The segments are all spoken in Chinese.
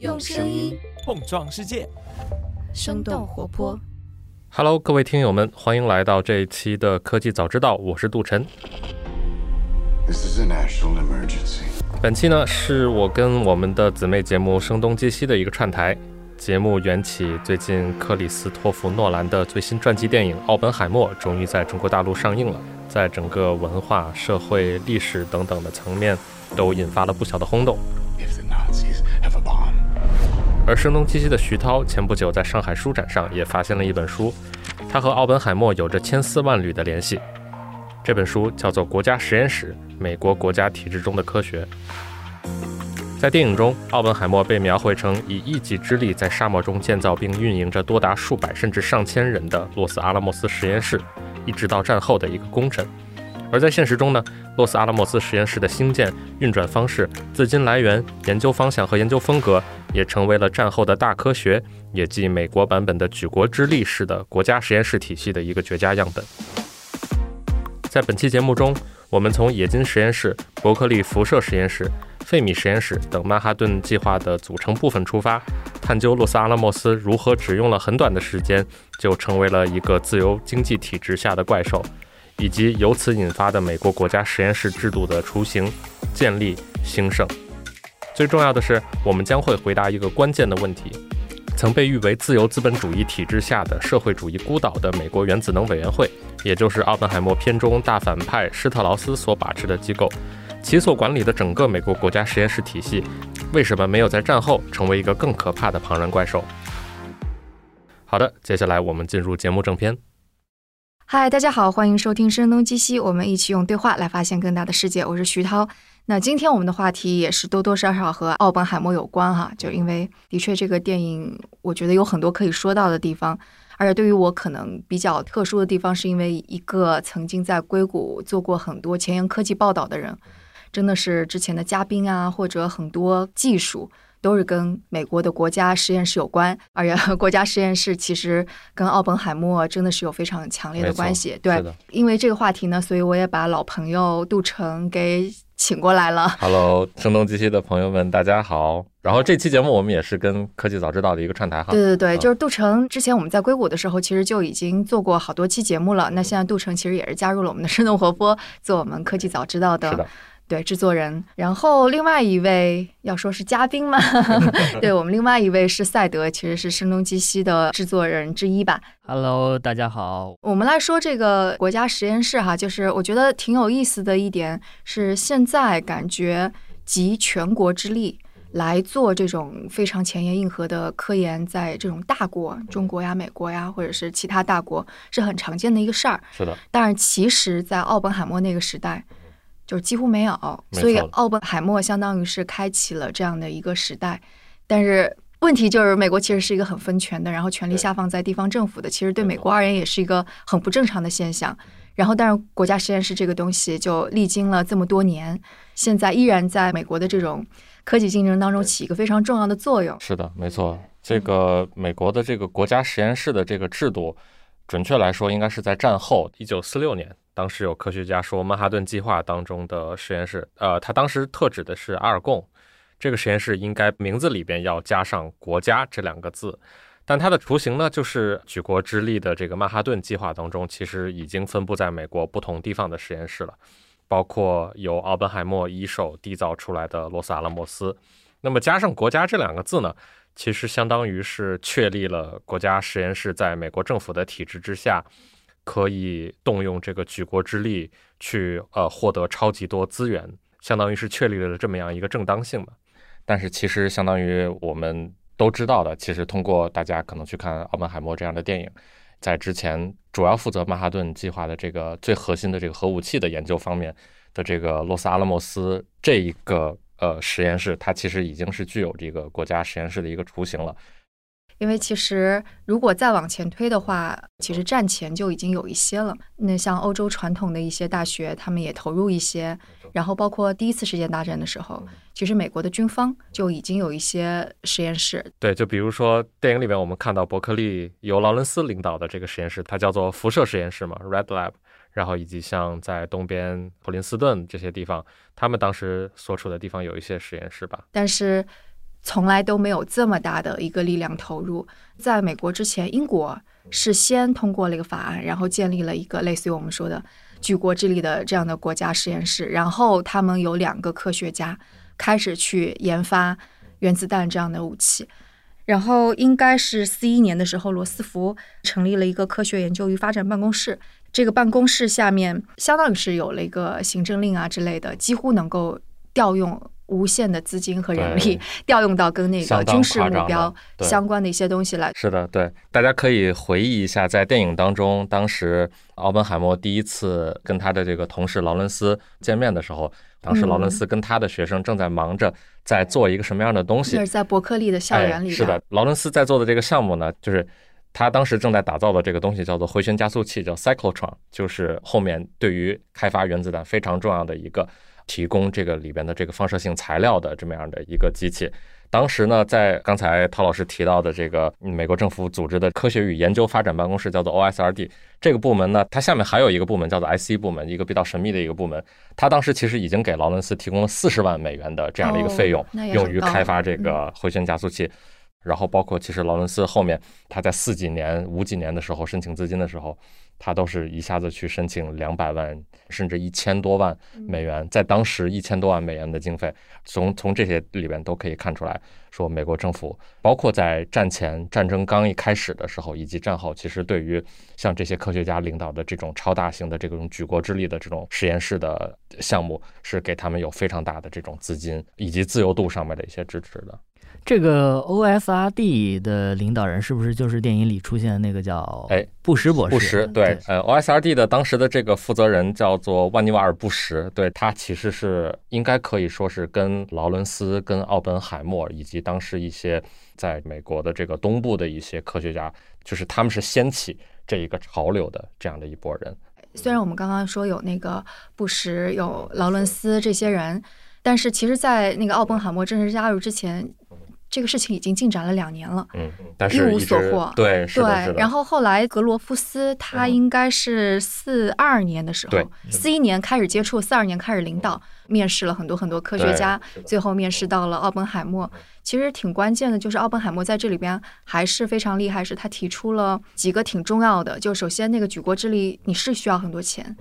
用声音碰撞世界，生动活泼。Hello，各位听友们，欢迎来到这一期的科技早知道，我是杜晨。This is a national emergency. 本期呢是我跟我们的姊妹节目《声东击西》的一个串台。节目缘起，最近克里斯托弗·诺兰的最新传记电影《奥本海默》终于在中国大陆上映了，在整个文化、社会、历史等等的层面都引发了不小的轰动。If the 而声东击西的徐涛前不久在上海书展上也发现了一本书，他和奥本海默有着千丝万缕的联系。这本书叫做《国家实验室：美国国家体制中的科学》。在电影中，奥本海默被描绘成以一己之力在沙漠中建造并运营着多达数百甚至上千人的洛斯阿拉莫斯实验室，一直到战后的一个功臣。而在现实中呢，洛斯阿拉莫斯实验室的兴建、运转方式、资金来源、研究方向和研究风格，也成为了战后的大科学，也即美国版本的举国之力式的国家实验室体系的一个绝佳样本。在本期节目中，我们从冶金实验室、伯克利辐射实验室、费米实验室等曼哈顿计划的组成部分出发，探究洛斯阿拉莫斯如何只用了很短的时间就成为了一个自由经济体制下的怪兽，以及由此引发的美国国家实验室制度的雏形、建立、兴盛。最重要的是，我们将会回答一个关键的问题：曾被誉为自由资本主义体制下的社会主义孤岛的美国原子能委员会，也就是奥本海默片中大反派施特劳斯所把持的机构，其所管理的整个美国国家实验室体系，为什么没有在战后成为一个更可怕的庞然怪兽？好的，接下来我们进入节目正片。嗨，大家好，欢迎收听《声东击西》，我们一起用对话来发现更大的世界。我是徐涛。那今天我们的话题也是多多少少和奥本海默有关哈，就因为的确这个电影，我觉得有很多可以说到的地方。而且对于我可能比较特殊的地方，是因为一个曾经在硅谷做过很多前沿科技报道的人，真的是之前的嘉宾啊，或者很多技术。都是跟美国的国家实验室有关，而且 国家实验室其实跟奥本海默真的是有非常强烈的关系。对，因为这个话题呢，所以我也把老朋友杜成给请过来了。Hello，声东击西的朋友们，大家好。然后这期节目我们也是跟科技早知道的一个串台哈。对对对，嗯就是杜成。之前我们在硅谷的时候，其实就已经做过好多期节目了。那现在杜成其实也是加入了我们的生动活泼，做我们科技早知道的，对制作人。然后另外一位要说是嘉宾嘛，对我们另外一位是赛德，其实是声东击西的制作人之一吧。Hello，大家好。我们来说这个国家实验室哈，就是我觉得挺有意思的一点是，现在感觉集全国之力来做这种非常前沿硬核的科研，在这种大国，中国呀、美国呀，或者是其他大国，是很常见的一个事儿。是的，但是其实，在奥本海默那个时代，就是几乎没有，没所以奥本海默相当于是开启了这样的一个时代。但是问题就是，美国其实是一个很分权的，然后权力下放在地方政府的，其实对美国而言也是一个很不正常的现象。然后，但是国家实验室这个东西就历经了这么多年，现在依然在美国的这种科技竞争当中起一个非常重要的作用。是的，没错。这个美国的这个国家实验室的这个制度，准确来说应该是在战后一九四六年，当时有科学家说曼哈顿计划当中的实验室，呃，他当时特指的是阿尔贡。这个实验室应该名字里边要加上“国家”这两个字，但它的雏形呢，就是举国之力的这个曼哈顿计划当中，其实已经分布在美国不同地方的实验室了，包括由奥本海默一手缔造出来的洛斯阿拉莫斯。那么加上“国家”这两个字呢，其实相当于是确立了国家实验室在美国政府的体制之下，可以动用这个举国之力去呃获得超级多资源，相当于是确立了这么样一个正当性嘛。但是其实相当于我们都知道的，其实通过大家可能去看奥本海默这样的电影，在之前主要负责曼哈顿计划的这个最核心的这个核武器的研究方面的这个洛斯阿拉莫斯这一个呃实验室，它其实已经是具有这个国家实验室的一个雏形了。因为其实如果再往前推的话，其实战前就已经有一些了。那像欧洲传统的一些大学，他们也投入一些。然后包括第一次世界大战的时候，其实美国的军方就已经有一些实验室。对，就比如说电影里面我们看到伯克利由劳伦斯领导的这个实验室，它叫做辐射实验室嘛，Red Lab。然后以及像在东边普林斯顿这些地方，他们当时所处的地方有一些实验室吧。但是从来都没有这么大的一个力量投入。在美国之前，英国是先通过了一个法案，然后建立了一个类似于我们说的举国之力的这样的国家实验室，然后他们有两个科学家开始去研发原子弹这样的武器。然后应该是四一年的时候，罗斯福成立了一个科学研究与发展办公室。这个办公室下面相当于是有了一个行政令啊之类的，几乎能够调用无限的资金和人力，调用到跟那个军事目标相关的一些东西来。是的，对，大家可以回忆一下，在电影当中，当时奥本海默第一次跟他的这个同事劳伦斯见面的时候，当时劳伦斯跟他的学生正在忙着在做一个什么样的东西？那是在伯克利的校园里。是的，劳伦斯在做的这个项目呢，就是。他当时正在打造的这个东西叫做回旋加速器，叫 cyclotron，就是后面对于开发原子弹非常重要的一个提供这个里边的这个放射性材料的这么样的一个机器。当时呢，在刚才陶老师提到的这个美国政府组织的科学与研究发展办公室叫做 OSRD 这个部门呢，它下面还有一个部门叫做 IC 部门，一个比较神秘的一个部门。它当时其实已经给劳伦斯提供了四十万美元的这样的一个费用，用于开发这个回旋加速器。然后包括其实劳伦斯后面他在四几年、五几年的时候申请资金的时候，他都是一下子去申请两百万甚至一千多万美元，在当时一千多万美元的经费，从从这些里边都可以看出来，说美国政府包括在战前战争刚一开始的时候，以及战后，其实对于像这些科学家领导的这种超大型的这种举国之力的这种实验室的项目，是给他们有非常大的这种资金以及自由度上面的一些支持的。这个 OSRD 的领导人是不是就是电影里出现的那个叫哎布什博士？布什对，呃，OSRD 的当时的这个负责人叫做万尼瓦尔·布什，对他其实是应该可以说是跟劳伦斯、跟奥本海默以及当时一些在美国的这个东部的一些科学家，就是他们是掀起这一个潮流的这样的一波人。虽然我们刚刚说有那个布什、有劳伦斯这些人，但是其实，在那个奥本海默正式加入之前。这个事情已经进展了两年了，嗯，但是一无所获。对，对。然后后来格罗夫斯他应该是四二年的时候，四一年开始接触，四二年开始领导，面试了很多很多科学家，最后面试到了奥本海默。其实挺关键的，就是奥本海默在这里边还是非常厉害，是他提出了几个挺重要的。就首先那个举国之力，你是需要很多钱。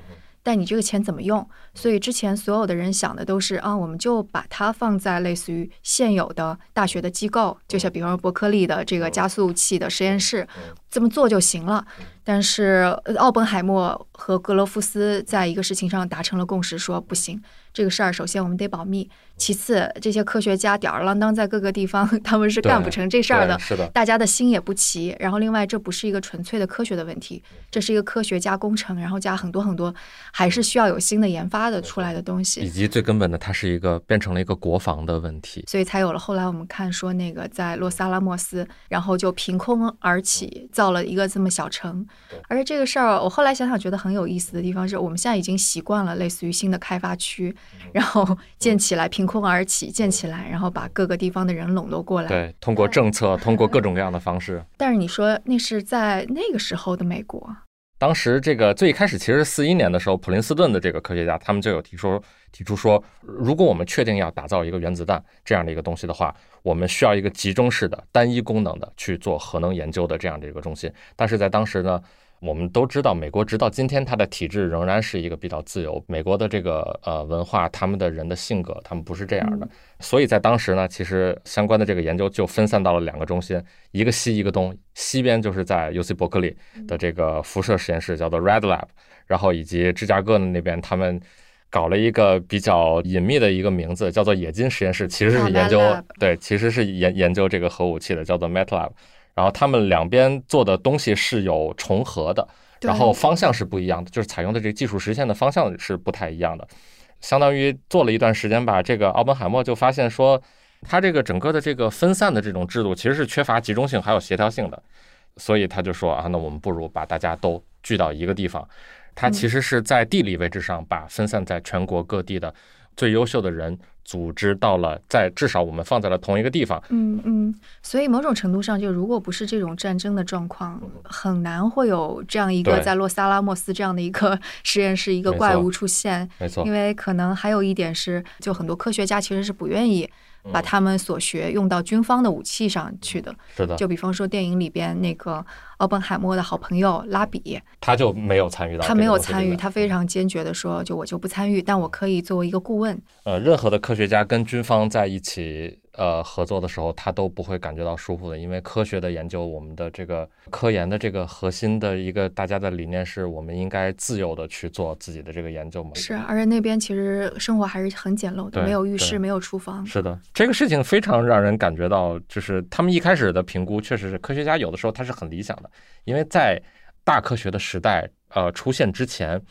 但你这个钱怎么用？所以之前所有的人想的都是啊，我们就把它放在类似于现有的大学的机构，就像比方说伯克利的这个加速器的实验室，这么做就行了。但是奥本海默和格罗夫斯在一个事情上达成了共识，说不行。这个事儿，首先我们得保密。其次，这些科学家吊儿郎当在各个地方，他们是干不成这事儿的。是的，大家的心也不齐。然后，另外，这不是一个纯粹的科学的问题，这是一个科学加工程，然后加很多很多，还是需要有新的研发的出来的东西。以及最根本的，它是一个变成了一个国防的问题。所以才有了后来我们看说那个在洛萨拉莫斯，然后就凭空而起造了一个这么小城。而且这个事儿，我后来想想觉得很有意思的地方是，我们现在已经习惯了类似于新的开发区。然后建起来，凭空而起，建起来，然后把各个地方的人笼络过来。对，通过政策，通过各种各样的方式。但是你说那是在那个时候的美国，当时这个最开始其实四一年的时候，普林斯顿的这个科学家他们就有提出提出说，如果我们确定要打造一个原子弹这样的一个东西的话，我们需要一个集中式的、单一功能的去做核能研究的这样的一个中心。但是在当时呢。我们都知道，美国直到今天，它的体制仍然是一个比较自由。美国的这个呃文化，他们的人的性格，他们不是这样的。所以在当时呢，其实相关的这个研究就分散到了两个中心，一个西，一个东。西边就是在 U C 伯克利的这个辐射实验室，叫做 Red Lab，然后以及芝加哥的那边，他们搞了一个比较隐秘的一个名字，叫做冶金实验室，其实是研究对，其实是研研究这个核武器的，叫做 Met Lab。然后他们两边做的东西是有重合的，然后方向是不一样的，就是采用的这个技术实现的方向是不太一样的。相当于做了一段时间吧，这个奥本海默就发现说，他这个整个的这个分散的这种制度其实是缺乏集中性还有协调性的，所以他就说啊，那我们不如把大家都聚到一个地方。他其实是在地理位置上把分散在全国各地的最优秀的人。组织到了，在至少我们放在了同一个地方。嗯嗯，所以某种程度上，就如果不是这种战争的状况，很难会有这样一个在洛萨拉莫斯这样的一个 实验室一个怪物出现。没错，因为可能还有一点是，就很多科学家其实是不愿意把他们所学用到军方的武器上去的。是的，就比方说电影里边那个奥本海默的好朋友拉比，他就没有参与到，他没有参与，他非常坚决的说，就我就不参与，但我可以作为一个顾问。呃，任何的科学家跟军方在一起。呃，合作的时候他都不会感觉到舒服的，因为科学的研究，我们的这个科研的这个核心的一个大家的理念是我们应该自由的去做自己的这个研究嘛。是，而且那边其实生活还是很简陋的，没有浴室，没有厨房。是的，这个事情非常让人感觉到，就是他们一开始的评估确实是科学家有的时候他是很理想的，因为在大科学的时代呃出现之前。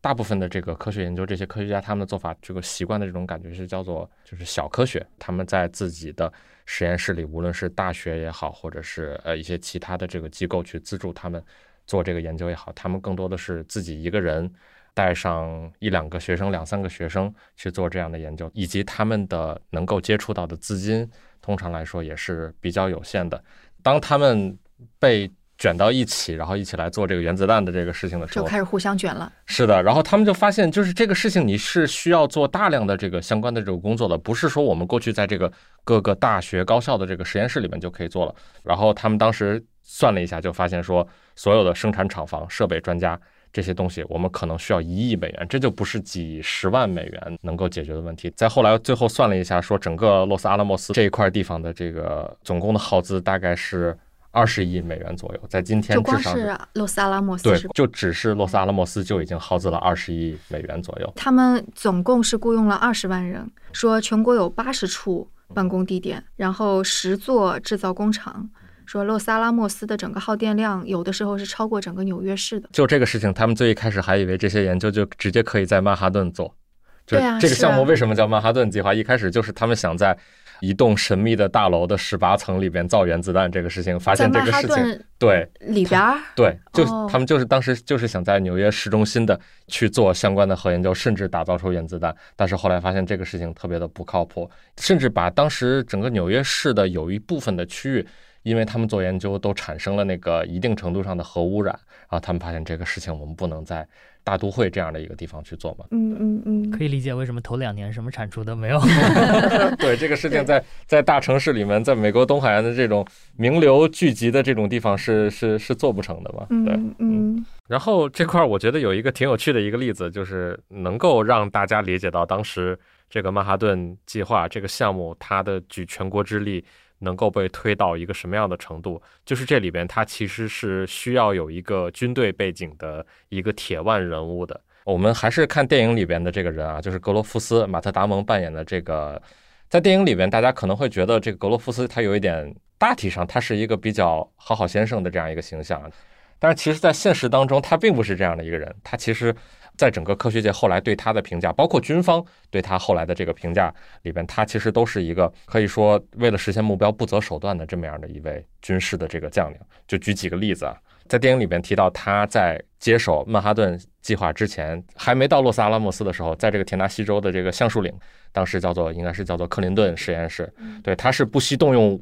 大部分的这个科学研究，这些科学家他们的做法，这个习惯的这种感觉是叫做就是小科学。他们在自己的实验室里，无论是大学也好，或者是呃一些其他的这个机构去资助他们做这个研究也好，他们更多的是自己一个人带上一两个学生、两三个学生去做这样的研究，以及他们的能够接触到的资金，通常来说也是比较有限的。当他们被卷到一起，然后一起来做这个原子弹的这个事情的时候，就开始互相卷了。是的，然后他们就发现，就是这个事情你是需要做大量的这个相关的这个工作的，不是说我们过去在这个各个大学高校的这个实验室里面就可以做了。然后他们当时算了一下，就发现说，所有的生产厂房、设备、专家这些东西，我们可能需要一亿美元，这就不是几十万美元能够解决的问题。再后来，最后算了一下，说整个洛斯阿拉莫斯这一块地方的这个总共的耗资大概是。二十亿美元左右，在今天至少是洛斯阿拉莫斯对，就只是洛斯阿拉莫斯就已经耗资了二十亿美元左右。他们总共是雇佣了二十万人，说全国有八十处办公地点，然后十座制造工厂。说洛斯阿拉莫斯的整个耗电量有的时候是超过整个纽约市的。就这个事情，他们最一开始还以为这些研究就直接可以在曼哈顿做。对啊，这个项目为什么叫曼哈顿计划？一开始就是他们想在。一栋神秘的大楼的十八层里边造原子弹这个事情，发现这个事情，对里边儿，对，就他们就是当时就是想在纽约市中心的去做相关的核研究，甚至打造出原子弹，但是后来发现这个事情特别的不靠谱，甚至把当时整个纽约市的有一部分的区域，因为他们做研究都产生了那个一定程度上的核污染，然后他们发现这个事情我们不能再。大都会这样的一个地方去做嘛？嗯嗯嗯，可以理解为什么头两年什么产出都没有。对这个事情，在在大城市里面，在美国东海岸的这种名流聚集的这种地方，是是是做不成的嘛？对，嗯。然后这块儿，我觉得有一个挺有趣的一个例子，就是能够让大家理解到当时这个曼哈顿计划这个项目，它的举全国之力。能够被推到一个什么样的程度？就是这里边，它其实是需要有一个军队背景的一个铁腕人物的。我们还是看电影里边的这个人啊，就是格罗夫斯·马特·达蒙扮演的这个。在电影里边，大家可能会觉得这个格罗夫斯他有一点，大体上他是一个比较好好先生的这样一个形象，但是其实，在现实当中，他并不是这样的一个人。他其实。在整个科学界后来对他的评价，包括军方对他后来的这个评价里边，他其实都是一个可以说为了实现目标不择手段的这么样的一位军事的这个将领。就举几个例子啊，在电影里边提到他在接手曼哈顿计划之前，还没到洛斯阿拉莫斯的时候，在这个田纳西州的这个橡树岭，当时叫做应该是叫做克林顿实验室，对，他是不惜动用。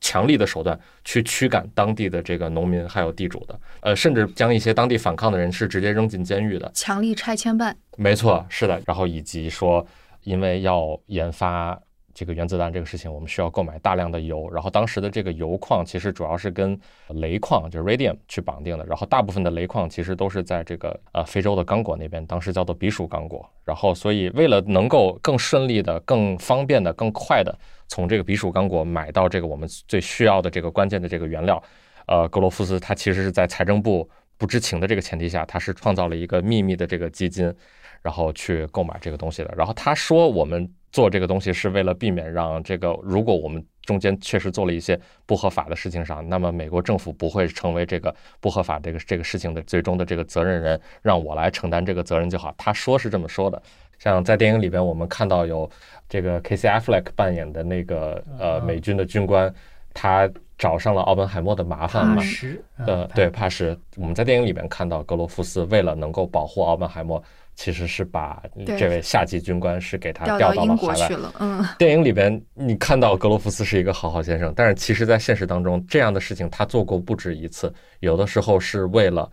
强力的手段去驱赶当地的这个农民还有地主的，呃，甚至将一些当地反抗的人是直接扔进监狱的。强力拆迁办，没错，是的。然后以及说，因为要研发这个原子弹这个事情，我们需要购买大量的油。然后当时的这个油矿其实主要是跟镭矿，就是 radium 去绑定的。然后大部分的镭矿其实都是在这个呃非洲的刚果那边，当时叫做比属刚果。然后所以为了能够更顺利的、更方便的、更快的。从这个比属刚果买到这个我们最需要的这个关键的这个原料，呃，格罗夫斯他其实是在财政部不知情的这个前提下，他是创造了一个秘密的这个基金，然后去购买这个东西的。然后他说我们做这个东西是为了避免让这个如果我们中间确实做了一些不合法的事情上，那么美国政府不会成为这个不合法这个这个事情的最终的这个责任人，让我来承担这个责任就好。他说是这么说的。像在电影里边，我们看到有这个 K.C. Affleck 扮演的那个呃美军的军官，他找上了奥本海默的麻烦嘛？呃，对，怕是。我们在电影里边看到格罗夫斯为了能够保护奥本海默，其实是把这位下级军官是给他调到了海外去了。嗯，电影里边你看到格罗夫斯是一个好好先生，但是其实在现实当中，这样的事情他做过不止一次，有的时候是为了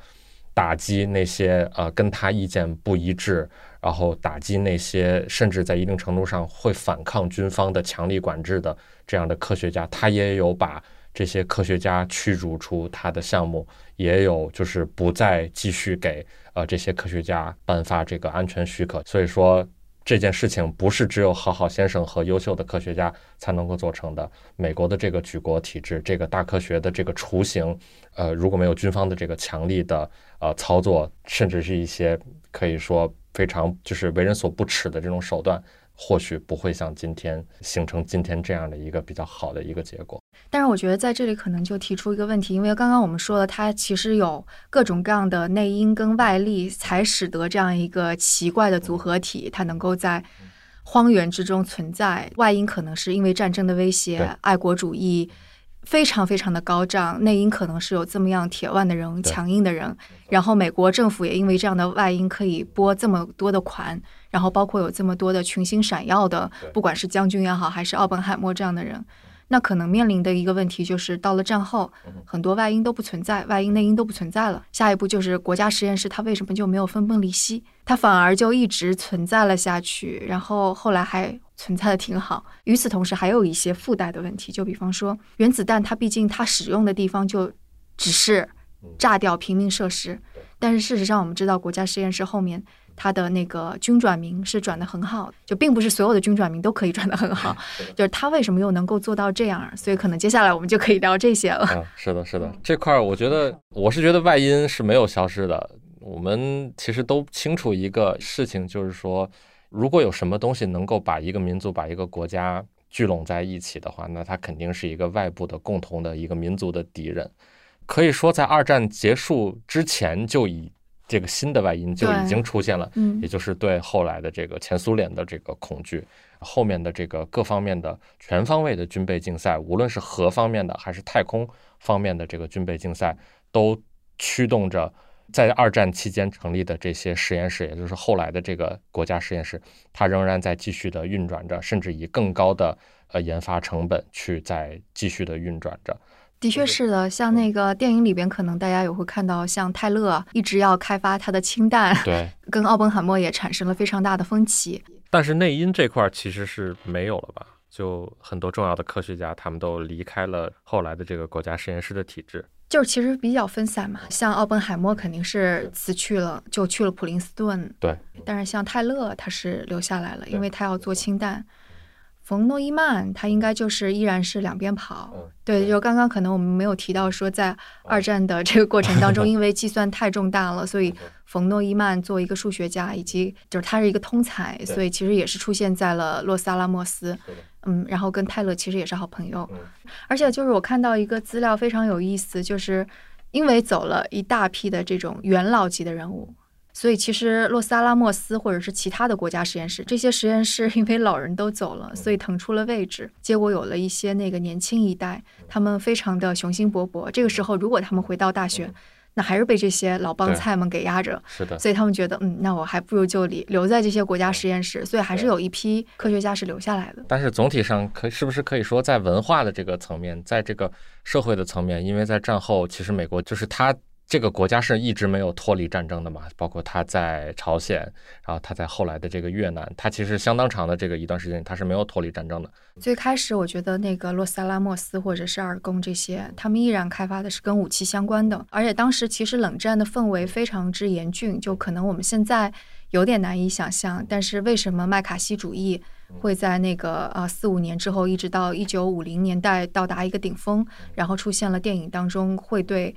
打击那些呃跟他意见不一致。然后打击那些甚至在一定程度上会反抗军方的强力管制的这样的科学家，他也有把这些科学家驱逐出他的项目，也有就是不再继续给呃这些科学家颁发这个安全许可。所以说这件事情不是只有好好先生和优秀的科学家才能够做成的。美国的这个举国体制，这个大科学的这个雏形，呃，如果没有军方的这个强力的呃操作，甚至是一些可以说。非常就是为人所不齿的这种手段，或许不会像今天形成今天这样的一个比较好的一个结果。但是我觉得在这里可能就提出一个问题，因为刚刚我们说了，它其实有各种各样的内因跟外力，才使得这样一个奇怪的组合体，它能够在荒原之中存在。外因可能是因为战争的威胁，爱国主义。非常非常的高涨，内因可能是有这么样铁腕的人、强硬的人，然后美国政府也因为这样的外因可以拨这么多的款，然后包括有这么多的群星闪耀的，不管是将军也好，还是奥本海默这样的人。那可能面临的一个问题就是，到了战后，很多外因都不存在，外因内因都不存在了。下一步就是国家实验室，它为什么就没有分崩离析？它反而就一直存在了下去，然后后来还存在的挺好。与此同时，还有一些附带的问题，就比方说原子弹，它毕竟它使用的地方就只是炸掉平民设施，但是事实上我们知道，国家实验室后面。他的那个军转民是转的很好，就并不是所有的军转民都可以转的很好，就是他为什么又能够做到这样？所以可能接下来我们就可以聊这些了。嗯，是的，是的，这块儿我觉得我是觉得外因是没有消失的。我们其实都清楚一个事情，就是说，如果有什么东西能够把一个民族、把一个国家聚拢在一起的话，那它肯定是一个外部的共同的一个民族的敌人。可以说，在二战结束之前就已。这个新的外因就已经出现了，也就是对后来的这个前苏联的这个恐惧，后面的这个各方面的全方位的军备竞赛，无论是核方面的还是太空方面的这个军备竞赛，都驱动着在二战期间成立的这些实验室，也就是后来的这个国家实验室，它仍然在继续的运转着，甚至以更高的呃研发成本去在继续的运转着。的确是的，像那个电影里边，可能大家也会看到，像泰勒一直要开发他的氢弹，对，跟奥本海默也产生了非常大的分歧。但是内因这块其实是没有了吧？就很多重要的科学家，他们都离开了后来的这个国家实验室的体制，就是其实比较分散嘛。像奥本海默肯定是辞去了，就去了普林斯顿，对。但是像泰勒他是留下来了，因为他要做氢弹。冯诺依曼他应该就是依然是两边跑，对，就刚刚可能我们没有提到说，在二战的这个过程当中，因为计算太重大了，所以冯诺依曼作为一个数学家，以及就是他是一个通才，所以其实也是出现在了洛斯阿拉莫斯，嗯，然后跟泰勒其实也是好朋友，而且就是我看到一个资料非常有意思，就是因为走了一大批的这种元老级的人物。所以，其实洛斯阿拉莫斯或者是其他的国家实验室，这些实验室 因为老人都走了，所以腾出了位置，结果有了一些那个年轻一代，他们非常的雄心勃勃。这个时候，如果他们回到大学，那还是被这些老帮菜们给压着。是的。所以他们觉得，嗯，那我还不如就留留在这些国家实验室。所以还是有一批科学家是留下来的。但是总体上，可是不是可以说，在文化的这个层面，在这个社会的层面，因为在战后，其实美国就是他。这个国家是一直没有脱离战争的嘛？包括他在朝鲜，然后他在后来的这个越南，他其实相当长的这个一段时间，他是没有脱离战争的。最开始我觉得那个洛斯阿拉莫斯或者是尔宫这些，他们依然开发的是跟武器相关的，而且当时其实冷战的氛围非常之严峻，就可能我们现在有点难以想象。但是为什么麦卡锡主义会在那个呃四五年之后，一直到一九五零年代到达一个顶峰，然后出现了电影当中会对。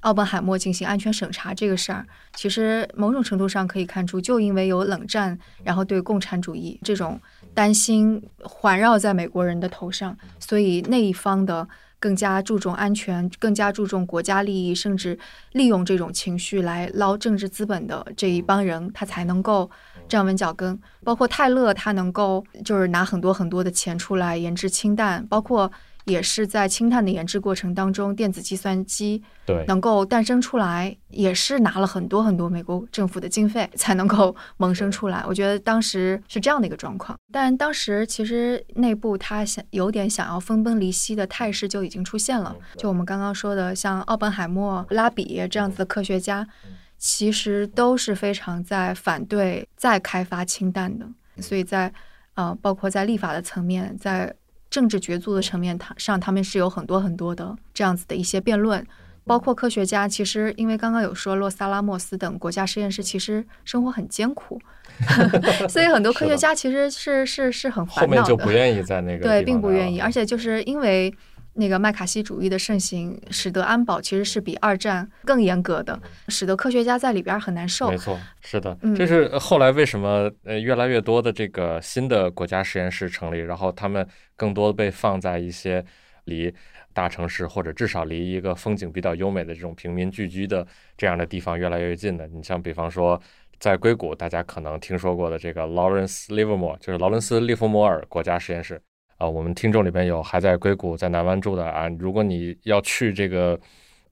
奥本海默进行安全审查这个事儿，其实某种程度上可以看出，就因为有冷战，然后对共产主义这种担心环绕在美国人的头上，所以那一方的更加注重安全，更加注重国家利益，甚至利用这种情绪来捞政治资本的这一帮人，他才能够站稳脚跟。包括泰勒，他能够就是拿很多很多的钱出来研制氢弹，包括。也是在氢弹的研制过程当中，电子计算机对能够诞生出来，也是拿了很多很多美国政府的经费才能够萌生出来。我觉得当时是这样的一个状况，但当时其实内部他想有点想要分崩离析的态势就已经出现了。就我们刚刚说的，像奥本海默、拉比这样子的科学家。其实都是非常在反对再开发氢弹的，所以在呃，包括在立法的层面，在政治角逐的层面他上，他们是有很多很多的这样子的一些辩论。包括科学家，其实因为刚刚有说洛萨拉莫斯等国家实验室其实生活很艰苦，所以很多科学家其实是是是很后烦恼的，面就不愿意在那个对，并不愿意，而且就是因为。那个麦卡锡主义的盛行，使得安保其实是比二战更严格的，使得科学家在里边很难受没。错，是的，嗯这是后来为什么呃越来越多的这个新的国家实验室成立，然后他们更多被放在一些离大城市或者至少离一个风景比较优美的这种平民聚居的这样的地方越来越近的。你像比方说。在硅谷，大家可能听说过的这个 Lawrence Livermore，就是劳伦斯·利弗摩尔国家实验室啊、我们听众里边有还在硅谷、在南湾住的啊，如果你要去这个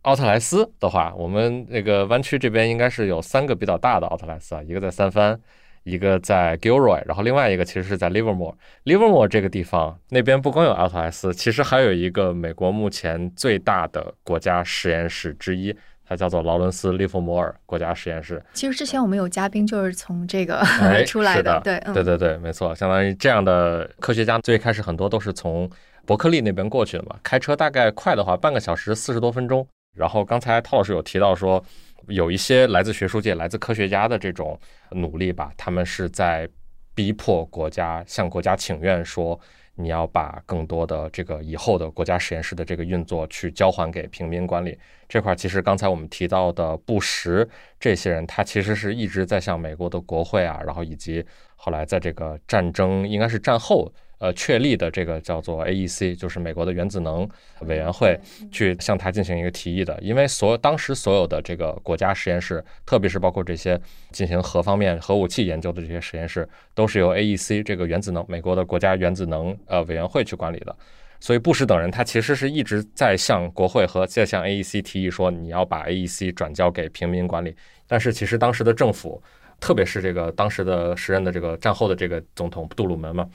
奥特莱斯的话，我们那个湾区这边应该是有三个比较大的奥特莱斯啊，一个在三藩，一个在 Gilroy，然后另外一个其实是在 Livermore。Livermore 这个地方那边不光有奥特莱斯，其实还有一个美国目前最大的国家实验室之一，它叫做劳伦斯·利弗摩尔国家实验室。其实之前我们有嘉宾就是从这个、哎 出来是的对，嗯，对对对，没错，相当于这样的科学家，最开始很多都是从伯克利那边过去的嘛，开车大概快的话半个小时四十多分钟。然后刚才陶老师有提到说，有一些来自学术界、来自科学家的这种努力吧，他们是在逼迫国家向国家请愿说。你要把更多的这个以后的国家实验室的这个运作去交还给平民管理这块，其实刚才我们提到的布什这些人，他其实是一直在向美国的国会啊，然后以及后来在这个战争应该是战后呃确立的这个叫做 AEC，就是美国的原子能委员会，去向他进行一个提议的。因为所有当时所有的这个国家实验室，特别是包括这些进行核方面核武器研究的这些实验室，都是由 AEC 这个原子能美国的国家原子能呃委员会去管理的。所以布什等人他其实是一直在向国会和在向 AEC 提议说，你要把 AEC 转交给平民管理。但是其实当时的政府，特别是这个当时的时任的这个战后的这个总统杜鲁门嘛，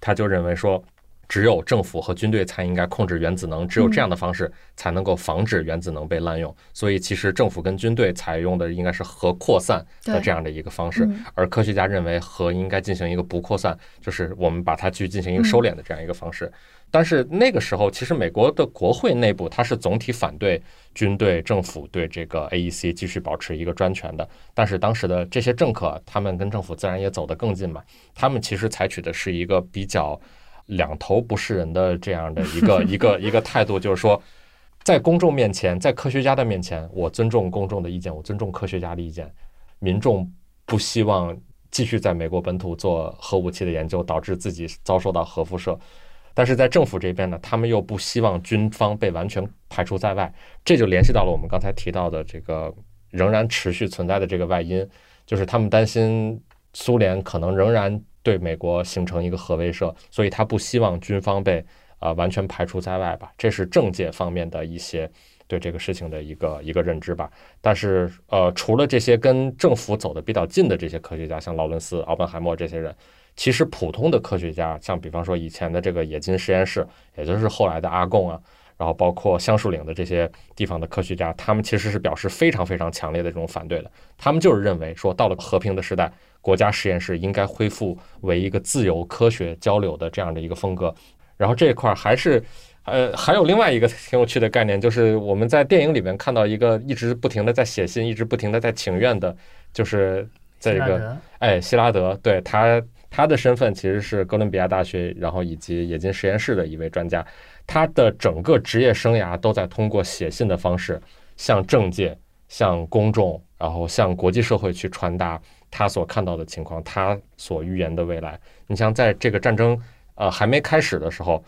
他就认为说，只有政府和军队才应该控制原子能，只有这样的方式才能够防止原子能被滥用。所以其实政府跟军队采用的应该是核扩散的这样的一个方式，嗯而科学家认为核应该进行一个不扩散，就是我们把它去进行一个收敛的这样一个方式。但是那个时候，其实美国的国会内部它是总体反对军队、政府对这个 AEC 继续保持一个专权的。但是当时的这些政客，他们跟政府自然也走得更近嘛，他们其实采取的是一个比较两头不是人的这样的一个 一个一个态度，就是说。在公众面前，在科学家的面前，我尊重公众的意见，我尊重科学家的意见。民众不希望继续在美国本土做核武器的研究，导致自己遭受到核辐射。但是在政府这边呢，他们又不希望军方被完全排除在外，这就联系到了我们刚才提到的这个仍然持续存在的这个外因，就是他们担心苏联可能仍然对美国形成一个核威慑，所以他不希望军方被啊、完全排除在外吧。这是政界方面的一些对这个事情的一个一个认知吧。但是呃，除了这些跟政府走得比较近的这些科学家，像劳伦斯、奥本海默这些人，其实普通的科学家，像比方说以前的这个冶金实验室，也就是后来的阿贡啊，然后包括橡树岭的这些地方的科学家，他们其实是表示非常非常强烈的这种反对的。他们就是认为说，到了和平的时代，国家实验室应该恢复为一个自由科学交流的这样的一个风格。然后这一块儿还是。呃，还有另外一个 挺有趣的概念，就是我们在电影里面看到一个一直不停的在写信，一直不停的在请愿的，就是这个哎，希拉德，对他他的身份其实是哥伦比亚大学，然后以及冶金实验室的一位专家。他的整个职业生涯都在通过写信的方式向政界、向公众，然后向国际社会去传达他所看到的情况，他所预言的未来。你像在这个战争呃还没开始的时候。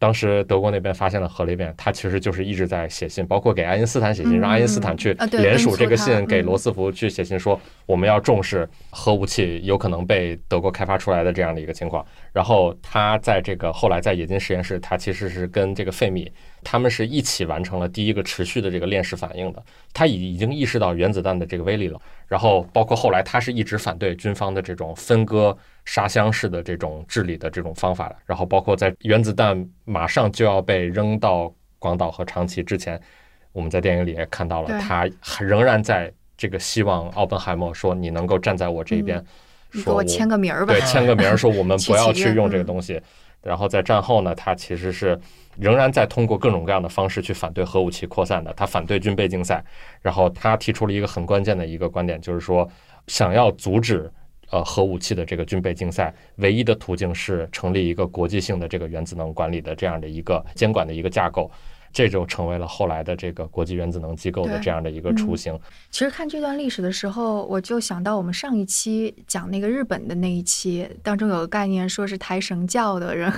当时德国那边发现了核裂变，他其实就是一直在写信，包括给爱因斯坦写信，嗯让爱因斯坦去联署这个信给嗯罗斯福去写信说，我们要重视核武器有可能被德国开发出来的这样的一个情况。然后他在这个后来在冶金实验室，他其实是跟这个费米他们是一起完成了第一个持续的这个链式反应的。他已已经意识到原子弹的这个威力了。然后包括后来他是一直反对军方的这种分割沙箱式的这种治理的这种方法的。然后包括在原子弹马上就要被扔到广岛和长崎之前，我们在电影里也看到了他仍然在这个希望奥本海默说你能够站在我这边，你给我说签个名儿吧对，。签个名儿说我们 不要去用这个嗯东西。然后在战后呢，他其实是仍然在通过各种各样的方式去反对核武器扩散的。他反对军备竞赛，然后他提出了一个很关键的一个观点，就是说想要阻止呃核武器的这个军备竞赛，唯一的途径是成立一个国际性的这个原子能管理的这样的一个监管的一个架构。这就成为了后来的这个国际原子能机构的这样的一个雏形。其实看这段历史的时候，我就想到我们上一期讲那个日本的那一期当中有个概念，说是抬绳轿的人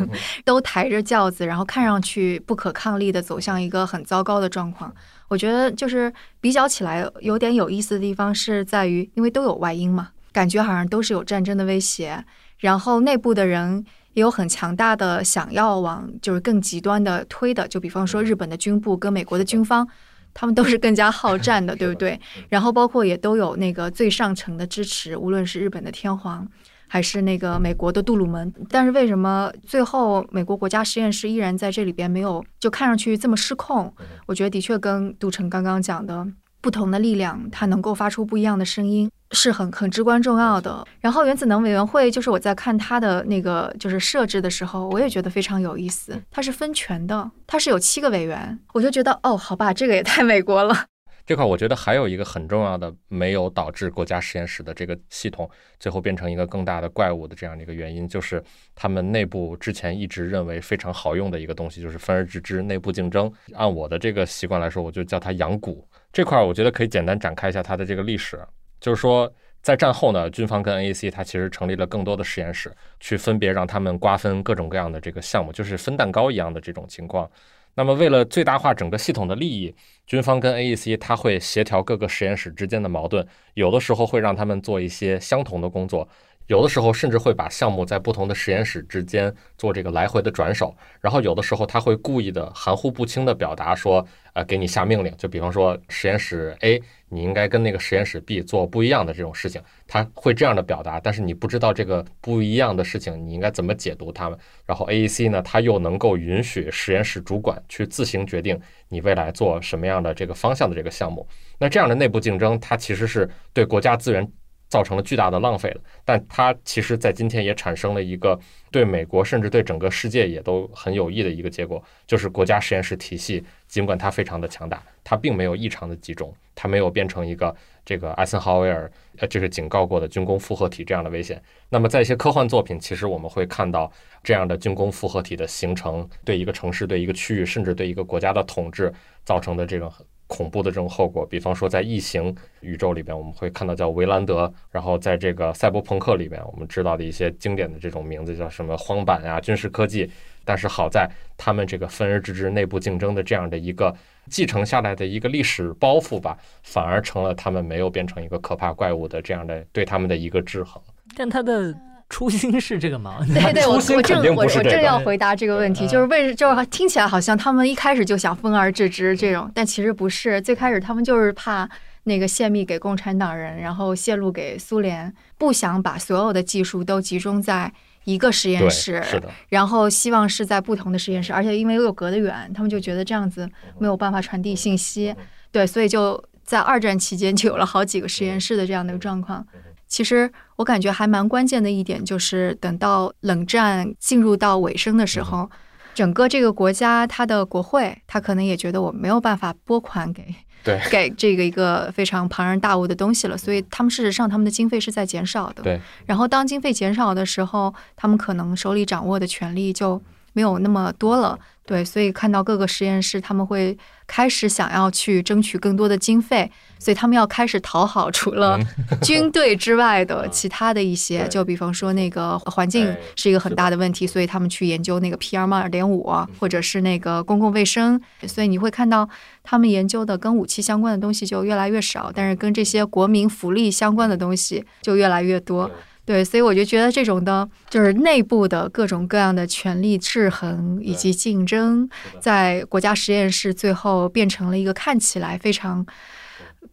都抬着轿子，然后看上去不可抗力的走向一个很糟糕的状况。我觉得就是比较起来有点有意思的地方是在于，因为都有外因嘛，感觉好像都是有战争的威胁，然后内部的人也有很强大的想要往就是更极端的推的，就比方说日本的军部跟美国的军方。他们都是更加好 战的，对不对？然后包括也都有那个最上层的支持，无论是日本的天皇，还是那个美国的杜鲁门。但是为什么最后美国国家实验室依然在这里边没有就看上去这么失控？我觉得的确跟杜成刚刚讲的不同的力量，它能够发出不一样的声音。是很很至关重要的。然后原子能委员会就是我在看它的那个就是设置的时候，我也觉得非常有意思。它是分权的，它是有七个委员，我就觉得哦，好吧，这个也太美国了。这块我觉得还有一个很重要的，没有导致国家实验室的这个系统最后变成一个更大的怪物的这样的一个原因，就是他们内部之前一直认为非常好用的一个东西，就是分而治之，内部竞争。按我的这个习惯来说，我就叫它养蛊。这块我觉得可以简单展开一下它的这个历史，就是说。在战后呢，军方跟 AEC 它其实成立了更多的实验室，去分别让他们瓜分各种各样的这个项目，就是分蛋糕一样的这种情况。那么为了最大化整个系统的利益，军方跟 AEC 它会协调各个实验室之间的矛盾，有的时候会让他们做一些相同的工作，有的时候甚至会把项目在不同的实验室之间做这个来回的转手，然后有的时候他会故意的含糊不清的表达说，呃，给你下命令，就比方说实验室 A。你应该跟那个实验室 B 做不一样的这种事情，他会这样的表达，但是你不知道这个不一样的事情你应该怎么解读它们。然后 AEC 呢，它又能够允许实验室主管去自行决定你未来做什么样的这个方向的这个项目。那这样的内部竞争，它其实是对国家资源造成了巨大的浪费了，但它其实在今天也产生了一个对美国甚至对整个世界也都很有益的一个结果，就是国家实验室体系尽管它非常的强大，它并没有异常的集中。它没有变成一个这个艾森豪威尔呃，这是警告过的军工复合体这样的危险。那么，在一些科幻作品，其实我们会看到这样的军工复合体的形成，对一个城市、对一个区域，甚至对一个国家的统治造成的这种恐怖的这种后果。比方说，在异形宇宙里边，我们会看到叫维兰德；然后在这个赛博朋克里边，我们知道的一些经典的这种名字叫什么荒坂啊、军事科技。但是好在他们这个分而治之、内部竞争的这样的一个继承下来的一个历史包袱吧，反而成了他们没有变成一个可怕怪物的这样的对他们的一个制衡。但他的初心是这个吗？对对，我我正我我正要回答这个问题，嗯就是为就是听起来好像他们一开始就想分而治之这种，但其实不是，最开始他们就是怕那个泄密给共产党人，然后泄露给苏联，不想把所有的技术都集中在。一个实验，室，是的，然后希望是在不同的实验室，而且因为又隔得远，他们就觉得这样子没有办法传递信息，对，所以就在二战期间就有了好几个实验室的这样的一个状况。其实我感觉还蛮关键的一点就是，等到冷战进入到尾声的时候，整个这个国家它的国会，它可能也觉得我没有办法拨款给对 给这个一个非常庞然大物的东西了，所以他们事实上他们的经费是在减少的。对，然后当经费减少的时候，他们可能手里掌握的权力就没有那么多了。对，所以看到各个实验室，他们会开始想要去争取更多的经费，所以他们要开始讨好除了 军队之外的其他的一些，对就比方说那个环境哎是一个很大的问题，所以他们去研究那个 PM 二点五，或者是那个公共卫生。所以你会看到他们研究的跟武器相关的东西就越来越少，但是跟这些国民福利相关的东西就越来越多。对，所以我就觉得这种的，就是内部的各种各样的权力制衡以及竞争，在国家实验室最后变成了一个看起来非常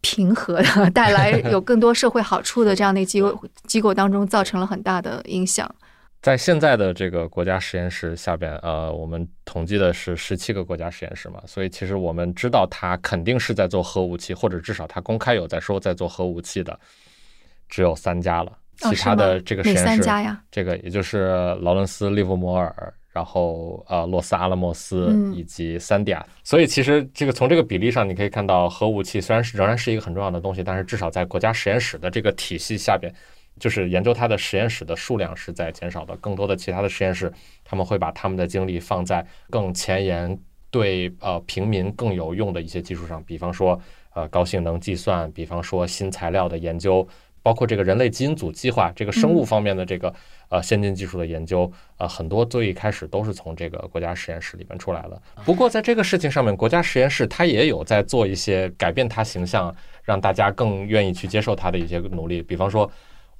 平和的、带来有更多社会好处的这样的机构机构当中，造成了很大的影响。在现在的这个国家实验室下边，呃，我们统计的是十七个国家实验室嘛，所以其实我们知道它肯定是在做核武器，或者至少它公开有在说在做核武器的，只有三家了。哦其他的这个实验室，三家呀？这个也就是劳伦斯、利弗摩尔，然后呃洛斯阿拉莫斯嗯以及三迪亚。所以其实这个从这个比例上，你可以看到核武器虽然是仍然是一个很重要的东西，但是至少在国家实验室的这个体系下边，就是研究它的实验室的数量是在减少的。更多的其他的实验室，他们会把他们的精力放在更前沿、对呃平民更有用的一些技术上，比方说呃高性能计算，比方说新材料的研究。包括这个人类基因组计划，这个生物方面的这个呃先进技术的研究，呃很多最一开始都是从这个国家实验室里面出来的。不过在这个事情上面，国家实验室它也有在做一些改变它形象，让大家更愿意去接受它的一些努力。比方说，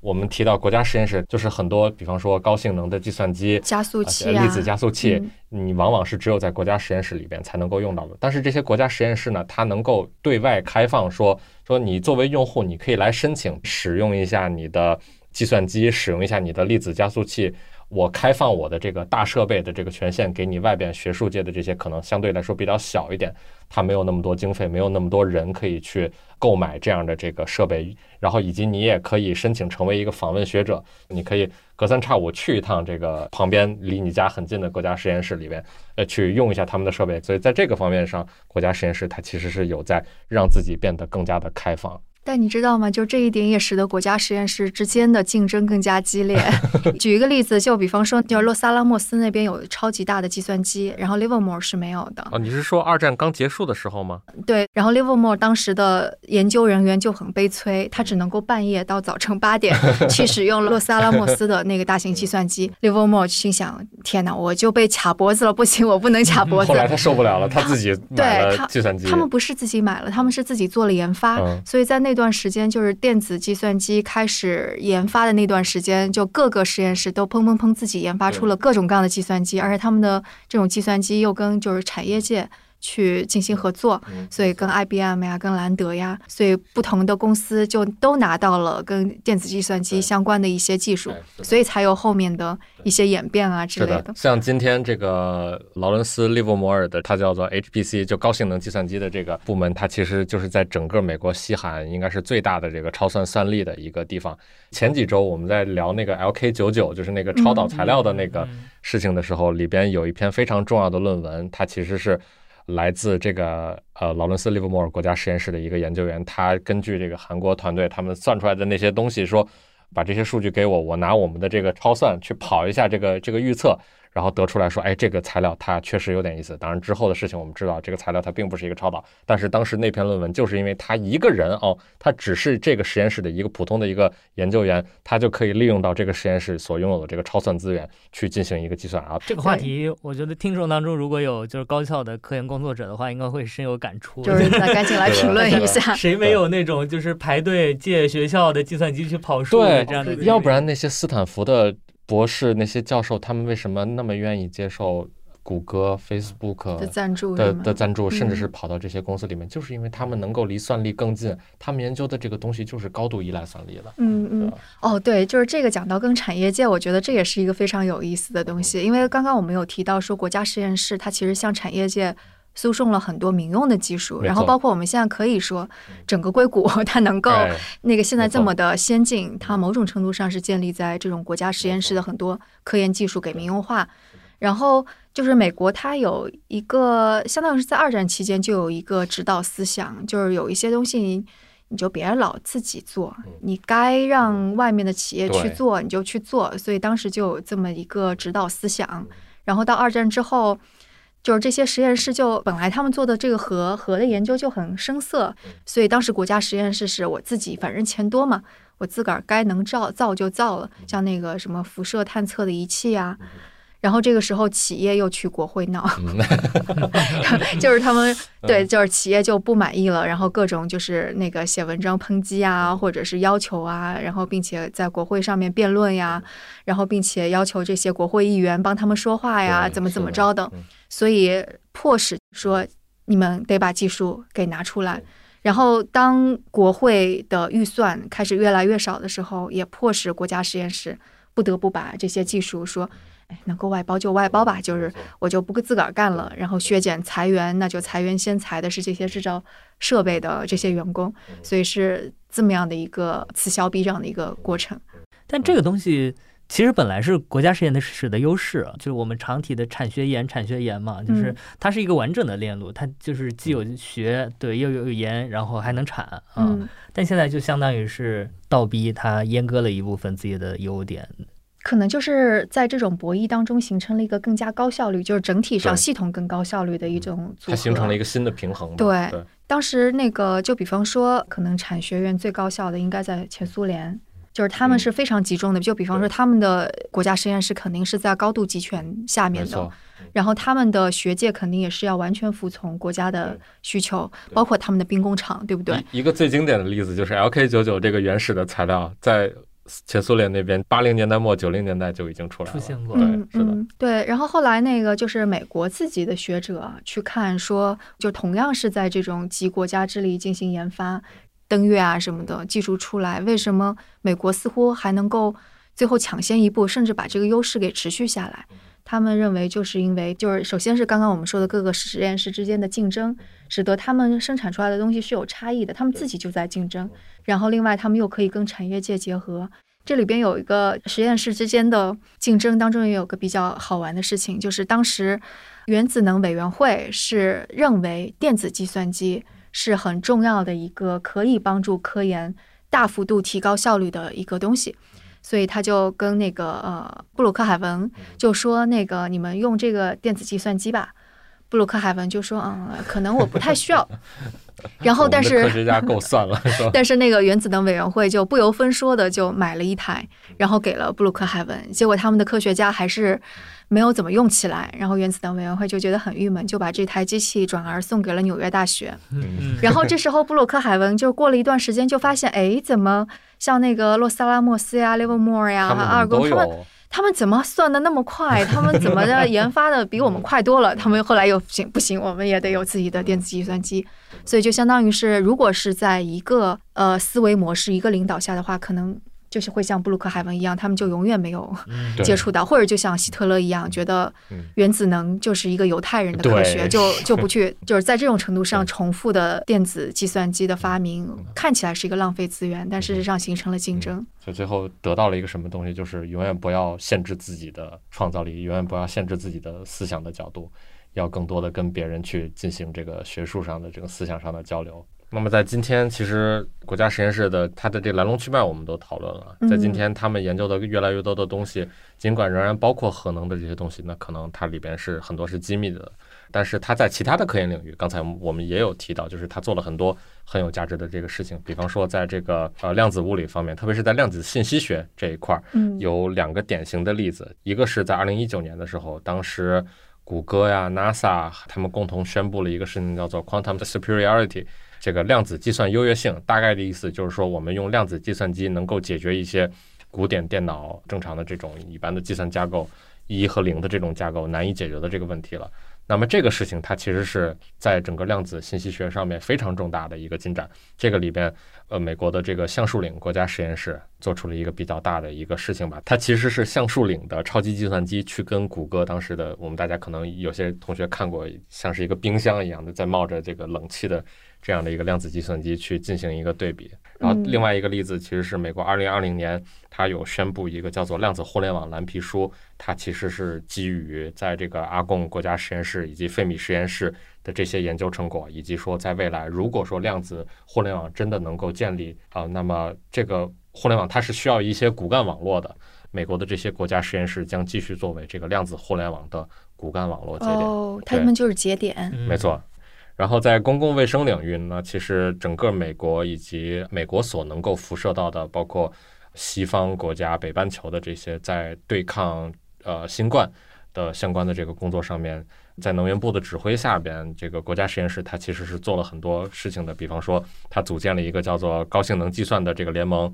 我们提到国家实验室，就是很多，比方说高性能的计算机、加速器粒子加速器，嗯你往往是只有在国家实验室里边才能够用到的。但是这些国家实验室呢，它能够对外开放说，说你作为用户，你可以来申请使用一下你的计算机，使用一下你的粒子加速器。我开放我的这个大设备的这个权限给你外边学术界的这些可能相对来说比较小一点，它没有那么多经费，没有那么多人可以去购买这样的这个设备，然后以及你也可以申请成为一个访问学者，你可以隔三差五去一趟这个旁边离你家很近的国家实验室里边，呃，去用一下他们的设备。所以在这个方面上，国家实验室它其实是有在让自己变得更加的开放。但你知道吗？就这一点也使得国家实验室之间的竞争更加激烈。举一个例子，就比方说，就是洛萨拉莫斯那边有超级大的计算机，然后 Livermore 是没有的。哦，你是说二战刚结束的时候吗？对，然后 Livermore 当时的研究人员就很悲催，他只能够半夜到早晨八点 去使用洛斯阿拉莫斯的那个大型计算机。Livermore 心想：天哪，我就被卡脖子了，不行，我不能卡脖子后。来他受不了了，他自己买了对他计算机。他们不是自己买了，他们是自己做了研发，嗯所以在那段时间，就是电子计算机开始研发的那段时间，就各个实验室都砰砰砰自己研发出了各种各样的计算机，而且他们的这种计算机又跟就是产业界。去进行合作，嗯所以跟 IBM 呀、跟兰德呀，所以不同的公司就都拿到了跟电子计算机相关的一些技术所以才有后面的一些演变啊之类的，。像今天这个劳伦斯·利弗摩尔的，它叫做 HPC，就高性能计算机的这个部门，它其实就是在整个美国西海岸应该是最大的这个超算算力的一个地方。前几周我们在聊那个 LK 九九，就是那个超导材料的那个事情的时候，里边有一篇非常重要的论文，它其实是。来自这个呃劳伦斯利弗莫尔国家实验室的一个研究员，他根据这个韩国团队他们算出来的那些东西说，把这些数据给我，我拿我们的这个超算去跑一下这个这个预测，然后得出来说，哎，这个材料它确实有点意思。当然之后的事情我们知道，这个材料它并不是一个超导，但是当时那篇论文就是因为他一个人哦，他只是这个实验室的一个普通的一个研究员，他就可以利用到这个实验室所拥有的这个超算资源去进行一个计算啊。这个话题，我觉得听众当中如果有就是高校的科研工作者的话，应该会深有感触。就是那赶紧来评论一下。谁没有那种就是排队借学校的计算机去跑数这样的？要不然那些斯坦福的博士、那些教授，他们为什么那么愿意接受谷歌、Facebook 的赞助的的赞助，甚至是嗯跑到这些公司里面，就是因为他们能够离算力更近，他们研究的这个东西就是高度依赖算力的。嗯嗯，哦，对，就是这个讲到跟产业界，我觉得这也是一个非常有意思的东西，因为刚刚我们有提到说，国家实验室它其实向产业界。输送了很多民用的技术，然后包括我们现在可以说，整个硅谷 它能够哎那个现在这么的先进，它某种程度上是建立在这种国家实验室的很多科研技术给民用化。然后就是美国，它有一个相当于是在二战期间就有一个指导思想，就是有一些东西你就别老自己做，你该让外面的企业去做你就去做。所以当时就有这么一个指导思想。然后到二战之后。就是这些实验室就本来他们做的这个核核的研究就很生涩，所以当时国家实验室是我自己，反正钱多嘛，我自个儿该能造造就造了，像那个什么辐射探测的仪器啊。然后这个时候企业又去国会闹，就是他们对，就是企业就不满意了，然后各种就是那个写文章抨击啊，或者是要求啊，然后并且在国会上面辩论呀，然后并且要求这些国会议员帮他们说话呀，怎么怎么着的嗯，所以迫使说你们得把技术给拿出来。然后，当国会的预算开始越来越少的时候，也迫使国家实验室不不得不把这些技术说，哎，能够外包就外包吧，就是我就不自个儿干了，然后削减裁员，那就裁员先裁的是这些制造设备的这些员工，所以是这么样的一个此消彼长的一个过程。但这个东西其实本来是国家实验室的优势，就是我们常提的产学研、产学研嘛，就是它是一个完整的链路，它就是既有学，对，又有研，然后还能产啊。嗯，但现在就相当于是倒逼它阉割了一部分自己的优点。可能就是在这种博弈当中形成了一个更加高效率，就是整体上系统更高效率的一种组合。它形成了一个新的平衡。对对，当时那个，就比方说，可能产学院最高效的应该在前苏联，就是他们嗯是非常集中的。就比方说，他们的国家实验室肯定是在高度集权下面的，，然后他们的学界肯定也是要完全服从国家的需求，包括他们的兵工厂，对不对？一一个最经典的例子就是 LK 九九这个原始的材料，在前苏联那边八零年代末九零年代就已经出来了。出现过对嗯，是的嗯，对。然后后来那个就是美国自己的学者去看说，就同样是在这种集国家之力进行研发，登月啊什么的技术出来，为什么美国似乎还能够最后抢先一步，甚至把这个优势给持续下来？他们认为，就是因为就是首先是刚刚我们说的各个实验室之间的竞争，使得他们生产出来的东西是有差异的，他们自己就在竞争。然后另外他们又可以跟产业界结合。这里边有一个实验室之间的竞争当中也有个比较好玩的事情，就是当时原子能委员会是认为电子计算机是很重要的一个可以帮助科研大幅度提高效率的一个东西。所以他就跟那个呃布鲁克海文就说，那个你们用这个电子计算机吧。布鲁克海文就说，嗯，可能我不太需要。然后，但是科是学家够算了，但是那个原子能委员会就不由分说的就买了一台，然后给了布鲁克海文。结果他们的科学家还是没有怎么用起来，然后原子能委员会就觉得很郁闷，就把这台机器转而送给了纽约大学。嗯，然后这时候布鲁克海文就过了一段时间，就发现，哎，怎么像那个洛斯阿拉莫斯呀、Livermore 呀、阿尔都贡，他们，他们怎么算的那么快？他们怎么的研发的比我们快多了？他们后来又不行不行，我们也得有自己的电子计算机。所以就相当于是，如果是在一个呃思维模式、一个领导下的话，可能就是会像布鲁克海文一样，他们就永远没有 接触到，或者就像希特勒一样，觉得嗯原子能就是一个犹太人的科学，就 就不去，就是在这种程度上重复的电子计算机的发明，看起来是一个浪费资源，但事实上形成了竞争。所以最后得到了一个什么东西，就是永远不要限制自己的创造力，永远不要限制自己的思想的角度，要更多的跟别人去进行这个学术上的这个思想上的交流。那么在今天，其实国家实验室的它的这个来龙去脉我们都讨论了，在今天他们研究的越来越多的东西，尽管仍然包括核能的这些东西，那可能它里边是很多是机密的，但是它在其他的科研领域，刚才我们也有提到，就是它做了很多很有价值的这个事情，比方说在这个呃量子物理方面，特别是在量子信息学这一块儿，嗯，有两个典型的例子，一个是在二零一九年的时候，当时谷歌呀、NASA 他们共同宣布了一个事情，叫做 quantum superiority，这个量子计算优越性。大概的意思就是说，我们用量子计算机能够解决一些古典电脑正常的这种一般的计算架构一和零的这种架构难以解决的这个问题了。那么这个事情它其实是在整个量子信息学上面非常重大的一个进展。这个里边，呃，美国的这个橡树岭国家实验室做出了一个比较大的一个事情吧。它其实是橡树岭的超级计算机去跟谷歌当时的，我们大家可能有些同学看过，像是一个冰箱一样的在冒着这个冷气的这样的一个量子计算机去进行一个对比。然后嗯另外一个例子其实是美国二零二零年，它有宣布一个叫做量子互联网蓝皮书，它其实是基于在这个阿贡国家实验室以及费米实验室的这些研究成果，以及说在未来如果说量子互联网真的能够建立啊、那么这个互联网它是需要一些骨干网络的。美国的这些国家实验室将继续作为这个量子互联网的骨干网络节点。哦，他们就是节点。嗯没错。然后在公共卫生领域呢，其实整个美国以及美国所能够辐射到的，包括西方国家、北半球的这些在对抗呃新冠的相关的这个工作上面，在能源部的指挥下边，这个国家实验室它其实是做了很多事情的。比方说，它组建了一个叫做高性能计算的这个联盟，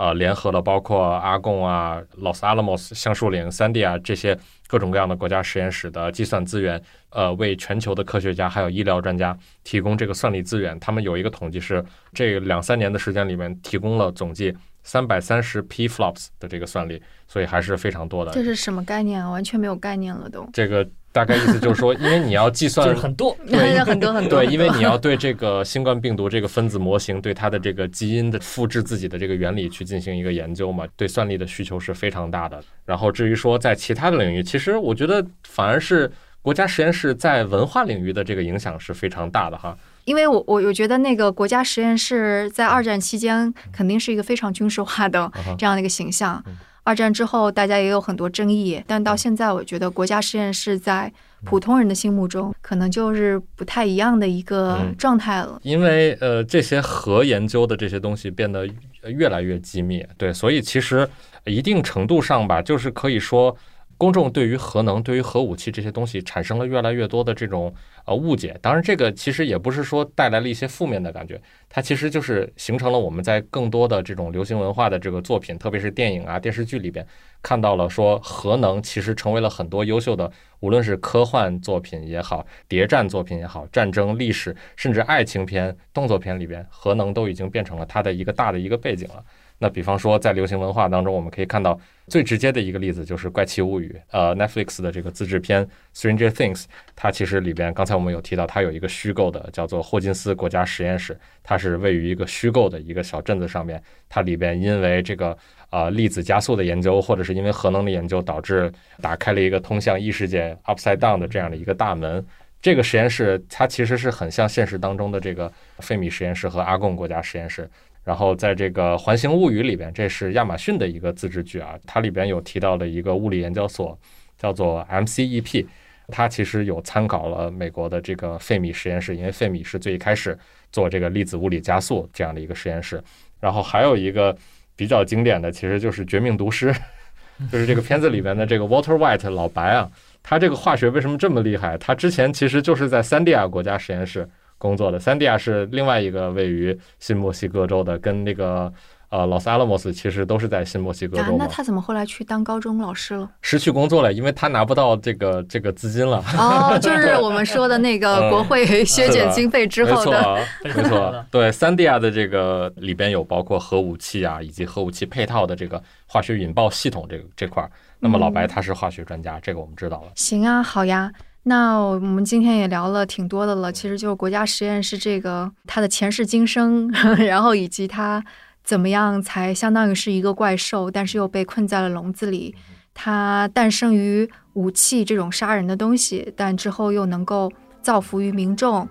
呃，联合了包括阿贡啊、Los Alamos、橡树岭、三 D 啊这些各种各样的国家实验室的计算资源，呃，为全球的科学家还有医疗专家提供这个算力资源。他们有一个统计是，这两三年的时间里面提供了总计三百三十 p flops 的这个算力，所以还是非常多的。这是什么概念啊？完全没有概念了都。这个大概意思就是说，因为你要计 就算是很多。对很多很多。对，因为你要对这个新冠病毒这个分子模型，对它的这个基因的复制自己的这个原理去进行一个研究嘛，对算力的需求是非常大的。然后至于说在其他的领域，其实我觉得反而是国家实验室在文化领域的这个影响是非常大的哈。因为我我我觉得那个国家实验室在二战期间肯定是一个非常军事化的这样的一个形象嗯。二战之后，大家也有很多争议，但到现在，我觉得国家实验室在普通人的心目中，可能就是不太一样的一个嗯状态了。因为呃，这些核研究的这些东西变得越来越机密，对，所以其实一定程度上吧，就是可以说，公众对于核能、对于核武器这些东西产生了越来越多的这种呃误解。当然，这个其实也不是说带来了一些负面的感觉，它其实就是形成了我们在更多的这种流行文化的这个作品，特别是电影啊、电视剧里边看到了说核能其实成为了很多优秀的，无论是科幻作品也好、谍战作品也好、战争、历史，甚至爱情片、动作片里边，核能都已经变成了它的一个大的一个背景了。那比方说，在流行文化当中，我们可以看到最直接的一个例子就是《怪奇物语》，呃，Netflix 的这个自制片《Stranger Things》，它其实里边刚才我们有提到，它有一个虚构的叫做霍金斯国家实验室，它是位于一个虚构的一个小镇子上面，它里边因为这个呃粒子加速的研究，或者是因为核能的研究，导致打开了一个通向异世界 Upside Down 的这样的一个大门。这个实验室它其实是很像现实当中的这个费米实验室和阿贡国家实验室。然后在这个《环形物语》里边，这是亚马逊的一个自制剧啊，它里边有提到的一个物理研究所叫做 MCEP，它其实有参考了美国的这个费米实验室，因为费米是最一开始做这个粒子物理加速这样的一个实验室。然后还有一个比较经典的，其实就是《绝命毒师》，就是这个片子里边的这个 Water White 老白啊，他这个化学为什么这么厉害？他之前其实就是在三地亚国家实验室工作的。三地亚是另外一个位于新墨西哥州的，跟那个呃 Los Alamos 其实都是在新墨西哥啊州，嘛。那他怎么后来去当高中老师了？失去工作了，因为他拿不到这个这个资金了。哦，就是我们说的那个 国会削减经费之后的。错 啊，没错对，三 D 亚的这个里边有包括核武器啊，以及核武器配套的这个化学引爆系统这个这块儿。那么老白他是化学专家，这个我们知道了。行啊，好呀。那我们今天也聊了挺多的了，其实就是国家实验室这个它的前世今生，然后以及它怎么样才相当于是一个怪兽，但是又被困在了笼子里。它诞生于武器这种杀人的东西，但之后又能够造福于民众。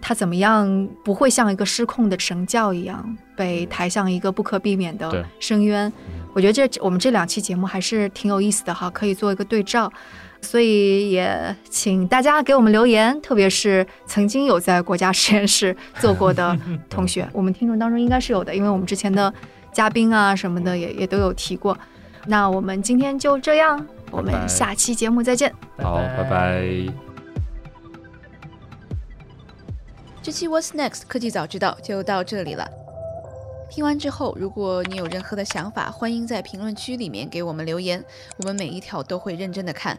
它怎么样不会像一个失控的神教一样被抬向一个不可避免的深渊？我觉得这我们这两期节目还是挺有意思的哈，可以做一个对照。所以也请大家给我们留言，特别是曾经有在国家实验室做过的同学，我们听众当中应该是有的，因为我们之前的嘉宾啊什么的也也都有提过。那我们今天就这样，我们下期节目再见。好，拜拜。这期 What's Next 科技早知道就到这里了。听完之后，如果你有任何的想法，欢迎在评论区里面给我们留言，我们每一条都会认真的看。